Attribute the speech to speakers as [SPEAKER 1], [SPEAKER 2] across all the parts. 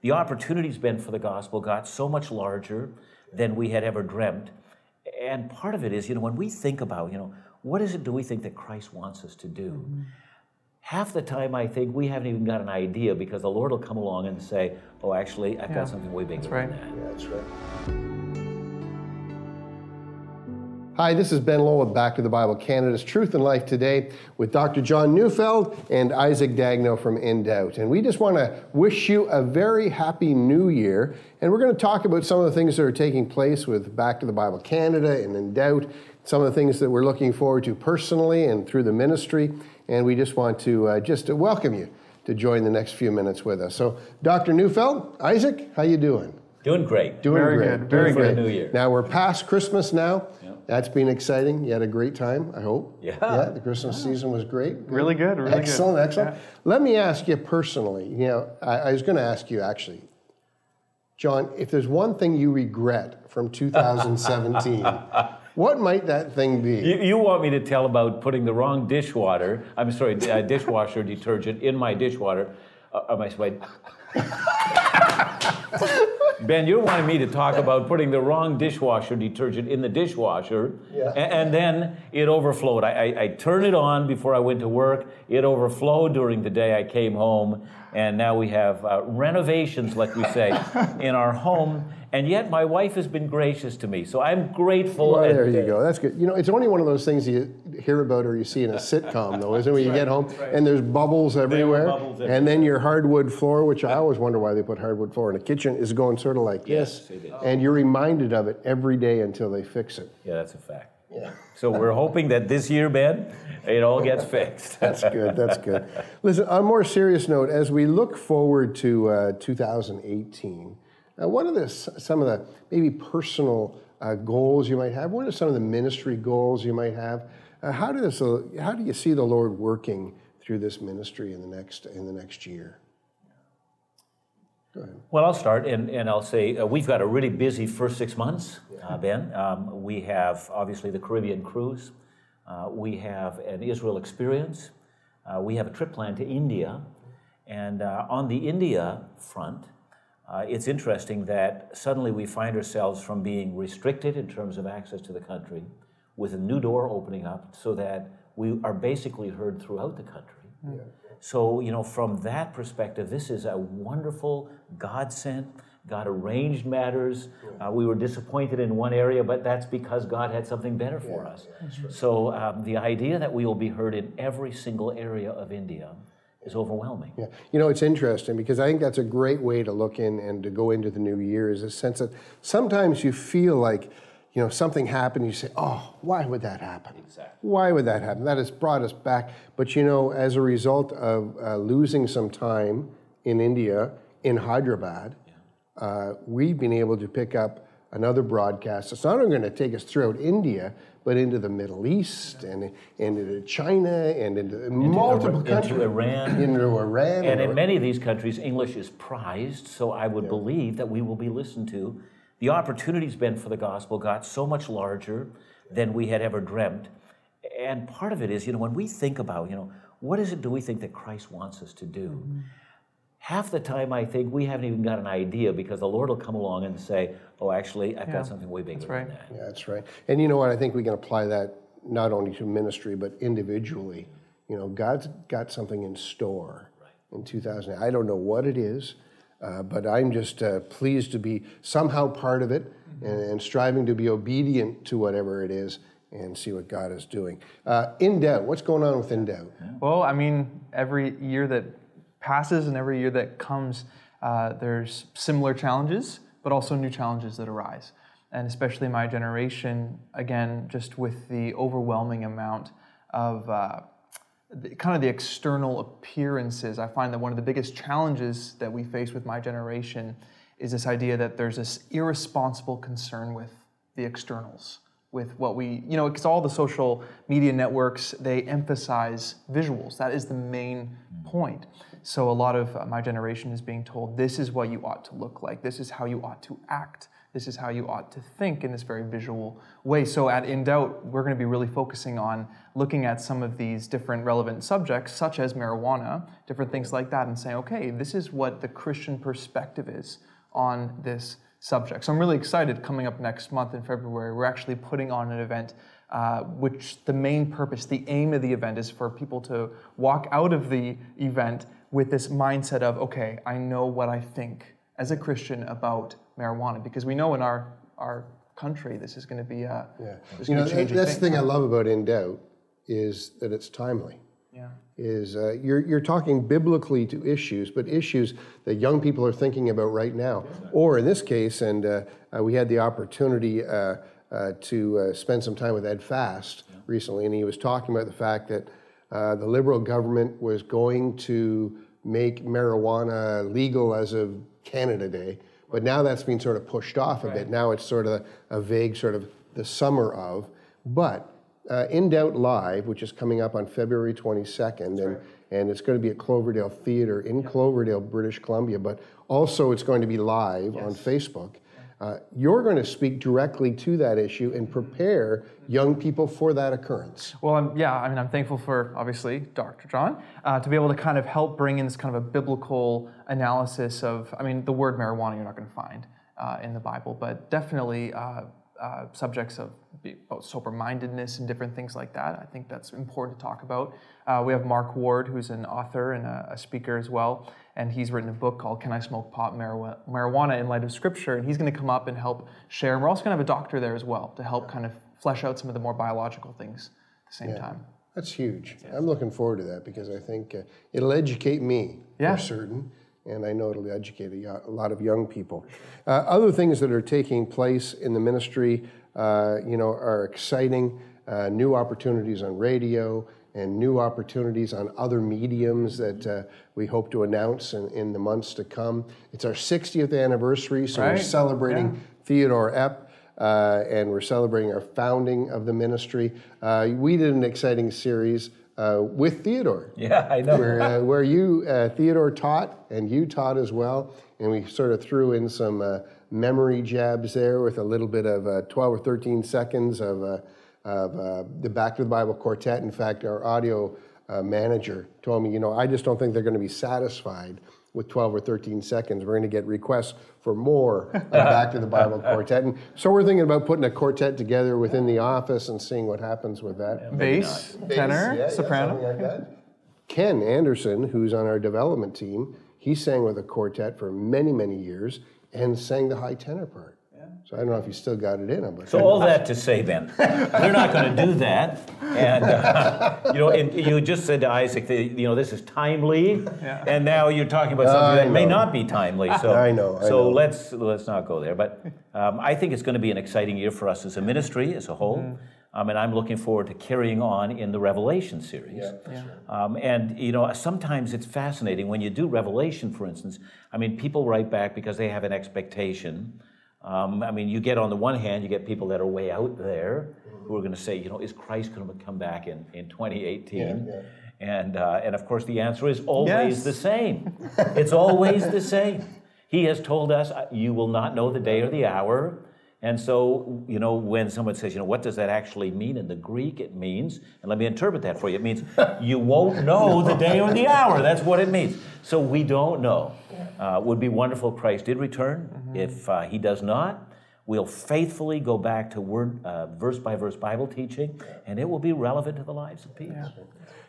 [SPEAKER 1] the opportunities been for the gospel got so much larger than we had ever dreamt. And part of it is, you know, when we think about, you know, what is it do we think that Christ wants us to do? Mm-hmm. Half the time, I think we haven't even got an idea because the Lord will come along and say, "Oh, actually, I've yeah. got something way bigger
[SPEAKER 2] right.
[SPEAKER 1] than that."
[SPEAKER 3] Yeah, that's right. Hi, this is Ben Lowell with Back to the Bible Canada's Truth and Life today with Dr. John Neufeld and Isaac Dagneau from In Doubt. And we just want to wish you a very happy new year. And we're going to talk about some of the things that are taking place with Back to the Bible Canada and In Doubt, some of the things that we're looking forward to personally and through the ministry. And we just want to uh, just welcome you to join the next few minutes with us. So, Dr. Neufeld, Isaac, how you doing?
[SPEAKER 1] Doing great.
[SPEAKER 3] Doing
[SPEAKER 2] very
[SPEAKER 3] great.
[SPEAKER 2] good. Very
[SPEAKER 1] good. New Year.
[SPEAKER 3] Now we're past Christmas now. That's been exciting. You had a great time, I hope.
[SPEAKER 1] Yeah.
[SPEAKER 3] Yeah, the Christmas yeah. season was great.
[SPEAKER 2] Good. Really good, really
[SPEAKER 3] excellent,
[SPEAKER 2] good.
[SPEAKER 3] Excellent, excellent. Yeah. Let me ask you personally, you know, I, I was going to ask you actually, John, if there's one thing you regret from 2017, what might that thing be?
[SPEAKER 1] You, you, want me to tell about putting the wrong dishwater, I'm sorry, uh, dishwasher detergent in my dishwater. Uh, am I supposed Ben, you wanted me to talk about putting the wrong dishwasher detergent in the dishwasher, yeah. and, and, then it overflowed. I, I, I, turned it on before I went to work. It overflowed during the day I came home, and now we have uh, renovations, like we say, in our home. And yet, my wife has been gracious to me, so I'm grateful.
[SPEAKER 3] Well, there you go. That's good. You know, it's only one of those things you hear about or you see in a sitcom, though, isn't it? When you right, get home right. and there's bubbles everywhere, bubbles everywhere, and then your hardwood floor, which I always wonder why they put hardwood floor in a kitchen, is going sort of like
[SPEAKER 1] yes,
[SPEAKER 3] this, and you're reminded of it every day until they fix it.
[SPEAKER 1] Yeah, that's a fact. Yeah. So we're hoping that this year, Ben, it all gets fixed.
[SPEAKER 3] that's good. That's good. Listen, on a more serious note, as we look forward to uh, 2018. Uh, what are the, some of the maybe personal uh, goals you might have? What are some of the ministry goals you might have? Uh, how, does, uh, how do you see the Lord working through this ministry in the next, in the next year?
[SPEAKER 1] Well, I'll start and, and I'll say uh, we've got a really busy first six months, uh, Ben. Um, we have obviously the Caribbean cruise, uh, we have an Israel experience, uh, we have a trip planned to India. And uh, on the India front, uh, it's interesting that suddenly we find ourselves from being restricted in terms of access to the country with a new door opening up so that we are basically heard throughout the country. Yeah. So, you know, from that perspective, this is a wonderful God sent, God arranged matters. Uh, we were disappointed in one area, but that's because God had something better for yeah, us. Yeah, so, um, the idea that we will be heard in every single area of India is overwhelming.
[SPEAKER 3] Yeah, you know, it's interesting because I think that's a great way to look in and to go into the new year is a sense that sometimes you feel like, you know, something happened, you say, oh, why would that happen?
[SPEAKER 1] Exactly.
[SPEAKER 3] Why would that happen? That has brought us back. But, you know, as a result of uh, losing some time in India, in Hyderabad, yeah. uh, we've been able to pick up another broadcast. It's not only going to take us throughout India, but into the Middle East and, and into China and into, into multiple countries.
[SPEAKER 1] Into Iran.
[SPEAKER 3] Into Iran.
[SPEAKER 1] And in many of these countries, English is prized, so I would yeah. believe that we will be listened to. The opportunities been for the gospel got so much larger than we had ever dreamt. And part of it is, you know, when we think about, you know, what is it do we think that Christ wants us to do? Mm-hmm half the time I think we haven't even got an idea because the Lord will come along and say, "Oh, actually, I've yeah, got something way bigger
[SPEAKER 2] right.
[SPEAKER 1] than that."
[SPEAKER 3] Yeah, that's right. And you know what? I think we can apply that not only to ministry but individually. You know, God's got something in store right. in 2000. I don't know what it is, uh, but I'm just uh, pleased to be somehow part of it mm-hmm. and, and, striving to be obedient to whatever it is and see what God is doing. Uh, in doubt, what's going on with in doubt?
[SPEAKER 2] Well, I mean, every year that passes and every year that comes, uh, there's similar challenges, but also new challenges that arise. And especially my generation, again, just with the overwhelming amount of uh, the, kind of the external appearances, I find that one of the biggest challenges that we face with my generation is this idea that there's this irresponsible concern with the externals with what we, you know, because all the social media networks, they emphasize visuals. That is the main point. So a lot of uh, my generation is being told this is what you ought to look like, this is how you ought to act, this is how you ought to think in this very visual way. So at In Doubt, we're going to be really focusing on looking at some of these different relevant subjects, such as marijuana, different things like that, and saying, okay, this is what the Christian perspective is on this subject. So I'm really excited coming up next month in February. We're actually putting on an event uh, which the main purpose, the aim of the event is for people to walk out of the event with this mindset of, okay, I know what I think as a Christian about marijuana, because we know in our, our country this is going to be a,
[SPEAKER 3] Yeah. You know,
[SPEAKER 2] going to change
[SPEAKER 3] that's the thing I love about In Doubt is that it's timely.
[SPEAKER 2] Yeah.
[SPEAKER 3] Is uh, you're, you're talking biblically to issues, but issues that young people are thinking about right now. Or in this case, and uh, uh, we had the opportunity uh, to uh, spend some time with Ed Fast recently, and he was talking about the fact that uh, the Liberal government was going to make marijuana legal as of Canada Day, but now that's been sort of pushed off a bit. Now it's sort of a vague sort of the summer of. But uh, In Doubt Live, which is coming up on February 22nd, and, and it's going to be at Cloverdale Theatre in Cloverdale, British Columbia, but also it's going to be live on Facebook. Uh, you're going to speak directly to that issue and prepare young people for that occurrence.
[SPEAKER 2] Well, I'm, yeah, I mean, I'm thankful for obviously Dr. John uh, to be able to kind of help bring in this kind of a biblical analysis of, I mean, the word marijuana you're not going to find uh, in the Bible, but definitely uh, uh, subjects of about sober mindedness and different things like that. I think that's important to talk about. Uh, we have Mark Ward, who's an author and a, a, speaker as well, and he's written a book called Can I Smoke Pot Marijuana in Light of Scripture? And he's going to come up and help share. And we're also going to have a doctor there as well to help kind of flesh out some of the more biological things at the same
[SPEAKER 3] Yeah.
[SPEAKER 2] time.
[SPEAKER 3] That's huge. I'm looking forward to that because I think uh, it'll educate me
[SPEAKER 2] Yeah.
[SPEAKER 3] for certain, and I know it'll educate a, a lot of young people. Uh, other things that are taking place in the ministry, uh, you know, are exciting. Uh, new opportunities on radio and new opportunities on other mediums that uh, we hope to announce in, in the months to come. It's our 60th anniversary, so we're
[SPEAKER 2] Right.
[SPEAKER 3] celebrating Theodore Epp uh, and we're celebrating our founding of the ministry. Uh, we did an exciting series uh, with Theodore,
[SPEAKER 1] Yeah, I know.
[SPEAKER 3] where, uh, where you, uh, Theodore, taught and you taught as well. And we sort of threw in some uh, memory jabs there with a little bit of uh, 12 or 13 seconds of, uh, of uh, the Back to the Bible Quartet. In fact, our audio uh, manager told me, you know, I just don't think they're going to be satisfied with 12 or 13 seconds. We're going to get requests for more of Back to the Bible Quartet. And so we're thinking about putting a quartet together within the office and seeing what happens with that.
[SPEAKER 2] Bass, tenor,
[SPEAKER 3] Yeah, yeah,
[SPEAKER 2] soprano.
[SPEAKER 3] something like. Ken Anderson, who's on our development team, he sang with a quartet for many, many years and sang the high tenor part. So I don't know if you still got it in him, but
[SPEAKER 1] So all that to say, then, we're not going to do that. And uh, you know, and you just said to Isaac, that, you know, this is timely, and now you're talking about something
[SPEAKER 3] I
[SPEAKER 1] that may not be timely. So
[SPEAKER 3] I know, I
[SPEAKER 1] so
[SPEAKER 3] know.
[SPEAKER 1] let's let's not go there. But um, I think it's going to be an exciting year for us as a ministry as a whole. Um, and I'm looking forward to carrying on in the Revelation series. Yeah, Um, and you know, sometimes it's fascinating when you do Revelation, for instance. I mean, people write back because they have an expectation. Um, I mean, you get on the one hand, you get people that are way out there who are going to say, you know, is Christ going to come back in, in 2018? And, uh, and of course, the answer is always
[SPEAKER 2] Yes.
[SPEAKER 1] the same. it's always the same. He has told us, uh, you will not know the day or the hour. And so, you know, when someone says, you know, what does that actually mean in the Greek? It means, and let me interpret that for you, it means you won't know the day or the hour. That's what it means. So we don't know. Uh, would be wonderful if Christ did return. If uh, he does not, we'll faithfully go back to word, uh, verse by verse Bible teaching, and it will be relevant to the lives of people.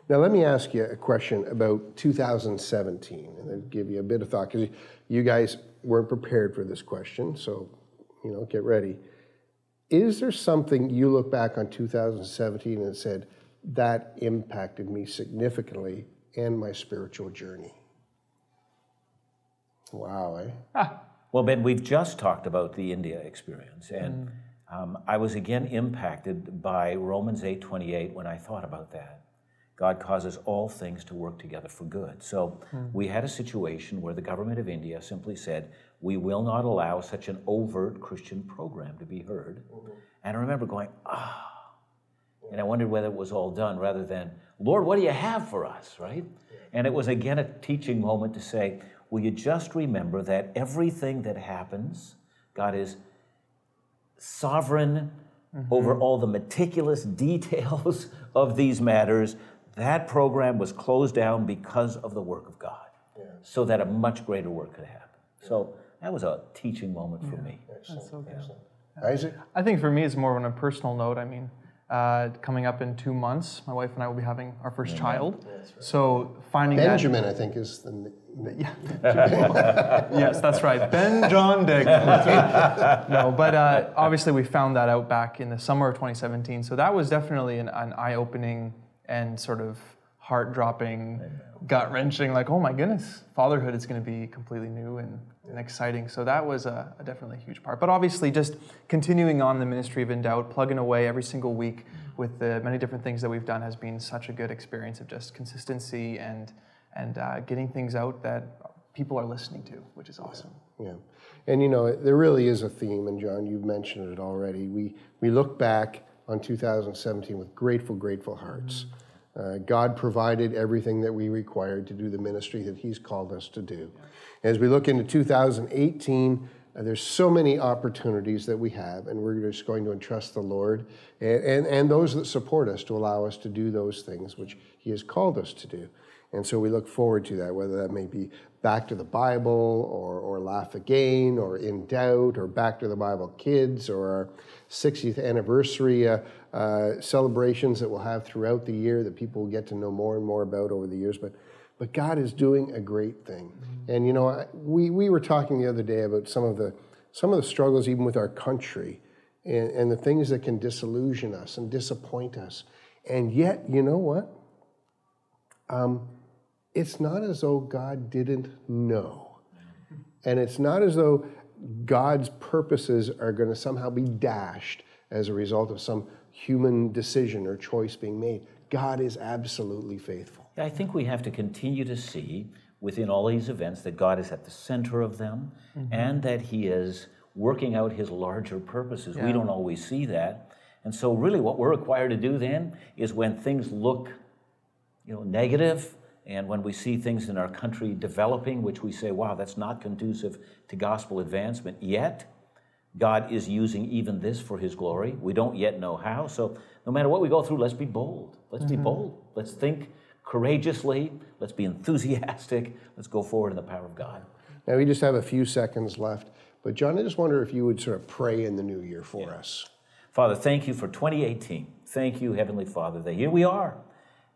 [SPEAKER 3] Now, let me ask you a question about 2017, and I'll give you a bit of thought because you guys weren't prepared for this question, so you know, get ready. Is there something you look back on 2017 and said that impacted me significantly and my spiritual journey? Wow, eh?
[SPEAKER 1] Well, Ben, we've just talked about the India experience, and um, I was again impacted by Romans 8:28 when I thought about that. God causes all things to work together for good. So we had a situation where the government of India simply said, "We will not allow such an overt Christian program to be heard." And I remember going, "Ah." And I wondered whether it was all done rather than, Lord, what do you have for us, right? And it was again a teaching moment to say, will you just remember that everything that happens, God is sovereign mm-hmm. over all the meticulous details of these matters. That program was closed down because of the work of God, so that a much greater work could happen. So that was a teaching moment for me.
[SPEAKER 3] That's Excellent. Isaac?
[SPEAKER 2] I think for me, it's more on a personal note. I mean, uh, coming up in two months, my wife and I will be having our first child. So finding
[SPEAKER 3] Benjamin, I think, is the. n-
[SPEAKER 2] that. Yes, that's right. Ben John Dick. no, but uh, obviously we found that out back in the summer of 2017. So that was definitely an, an eye-opening and sort of heart-dropping, gut-wrenching. Like, oh my goodness, fatherhood is going to be completely new and, and exciting. So that was a, a definitely a huge part. But obviously, just continuing on the ministry of In Doubt, plugging away every single week with the many different things that we've done has been such a good experience of just consistency and and uh, getting things out that people are listening to, which is awesome.
[SPEAKER 3] Yeah. And you know, there really is a theme, and John, you've mentioned it already. We, we look back on 2017 with grateful, grateful hearts. Uh, God provided everything that we required to do the ministry that He's called us to do. As we look into 2018, uh, there's so many opportunities that we have, and we're just going to entrust the Lord and, and, and those that support us to allow us to do those things which He has called us to do. And so we look forward to that, whether that may be back to the Bible or, or Laugh Again or In Doubt or Back to the Bible Kids or our 60th anniversary uh, uh, celebrations that we'll have throughout the year that people will get to know more and more about over the years. But, but God is doing a great thing. Mm-hmm. And you know, I- we, we were talking the other day about some of the, some of the struggles even with our country and, and the things that can disillusion us and disappoint us. And yet, you know what? Um, it's not as though God didn't know. And it's not as though God's purposes are going to somehow be dashed as a result of some human decision or choice being made. God is absolutely faithful.
[SPEAKER 1] I think we have to continue to see within all these events that God is at the center of them mm-hmm. and that He is working out His larger purposes. We don't always see that. And so, really, what we're required to do then is when things look you know, negative, and when we see things in our country developing, which we say, wow, that's not conducive to gospel advancement, yet God is using even this for His glory. We don't yet know how. So, no matter what we go through, let's be bold. Let's be mm-hmm. bold. Let's think courageously. Let's be enthusiastic. Let's go forward in the power of God.
[SPEAKER 3] Now, we just have a few seconds left. But, John, I just wonder if you would sort of pray in the new year for us.
[SPEAKER 1] Father, thank you for 2018. Thank you, Heavenly Father, that here we are.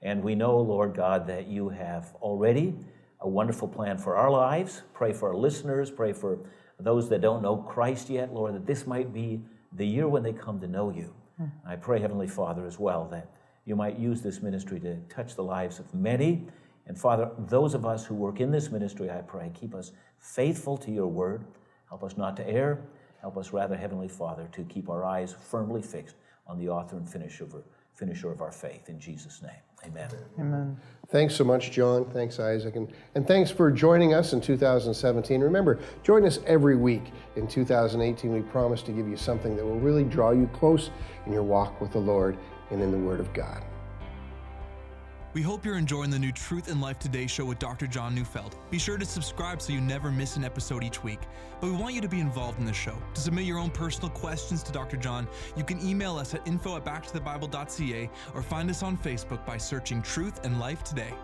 [SPEAKER 1] And we know, Lord God, that you have already a wonderful plan for our lives. Pray for our listeners. Pray for those that don't know Christ yet, Lord, that this might be the year when they come to know you. Hmm. I pray, Heavenly Father, as well, that you might use this ministry to touch the lives of many. And Father, those of us who work in this ministry, I pray, keep us faithful to your word. Help us not to err. Help us rather, Heavenly Father, to keep our eyes firmly fixed on the author and finisher of, finisher of our faith. In Jesus' name, amen.
[SPEAKER 2] Amen.
[SPEAKER 3] Thanks so much, John. Thanks, Isaac. And, and thanks for joining us in 2017. Remember, join us every week in 2018. We promise to give you something that will really draw you close in your walk with the Lord and in the Word of God.
[SPEAKER 4] We hope you're enjoying the new Truth and Life Today show with Dr. John Neufeld. Be sure to subscribe so you never miss an episode each week. But we want you to be involved in the show. To submit your own personal questions to Dr. John, you can email us at info at backtothebible.ca or find us on Facebook by searching Truth and Life Today.